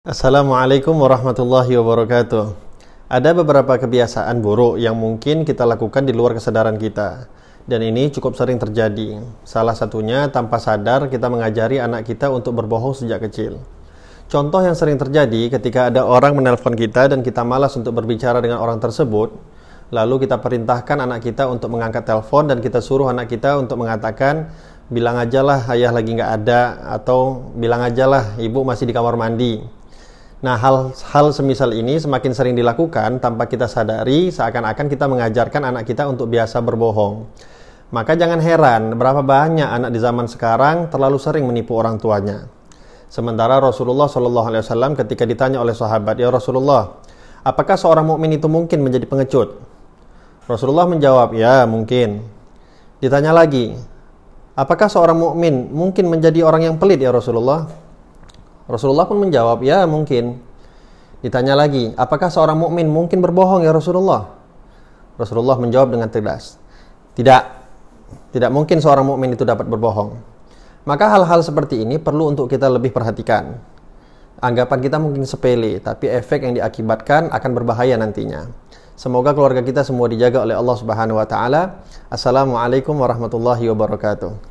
Assalamualaikum warahmatullahi wabarakatuh. Ada beberapa kebiasaan buruk yang mungkin kita lakukan di luar kesadaran kita. Dan ini cukup sering terjadi. Salah satunya tanpa sadar kita mengajari anak kita untuk berbohong sejak kecil. Contoh yang sering terjadi ketika ada orang menelpon kita dan kita malas untuk berbicara dengan orang tersebut, lalu kita perintahkan anak kita untuk mengangkat telepon dan kita suruh anak kita untuk mengatakan bilang aja lah ayah lagi nggak ada atau bilang aja lah ibu masih di kamar mandi Nah, hal-hal semisal ini semakin sering dilakukan tanpa kita sadari seakan-akan kita mengajarkan anak kita untuk biasa berbohong. Maka jangan heran berapa banyak anak di zaman sekarang terlalu sering menipu orang tuanya. Sementara Rasulullah Shallallahu Alaihi Wasallam ketika ditanya oleh sahabat, ya Rasulullah, apakah seorang mukmin itu mungkin menjadi pengecut? Rasulullah menjawab, ya mungkin. Ditanya lagi, apakah seorang mukmin mungkin menjadi orang yang pelit ya Rasulullah? Rasulullah pun menjawab, "Ya, mungkin." Ditanya lagi, "Apakah seorang mukmin mungkin berbohong ya Rasulullah?" Rasulullah menjawab dengan tegas, "Tidak. Tidak mungkin seorang mukmin itu dapat berbohong." Maka hal-hal seperti ini perlu untuk kita lebih perhatikan. Anggapan kita mungkin sepele, tapi efek yang diakibatkan akan berbahaya nantinya. Semoga keluarga kita semua dijaga oleh Allah Subhanahu wa taala. Assalamualaikum warahmatullahi wabarakatuh.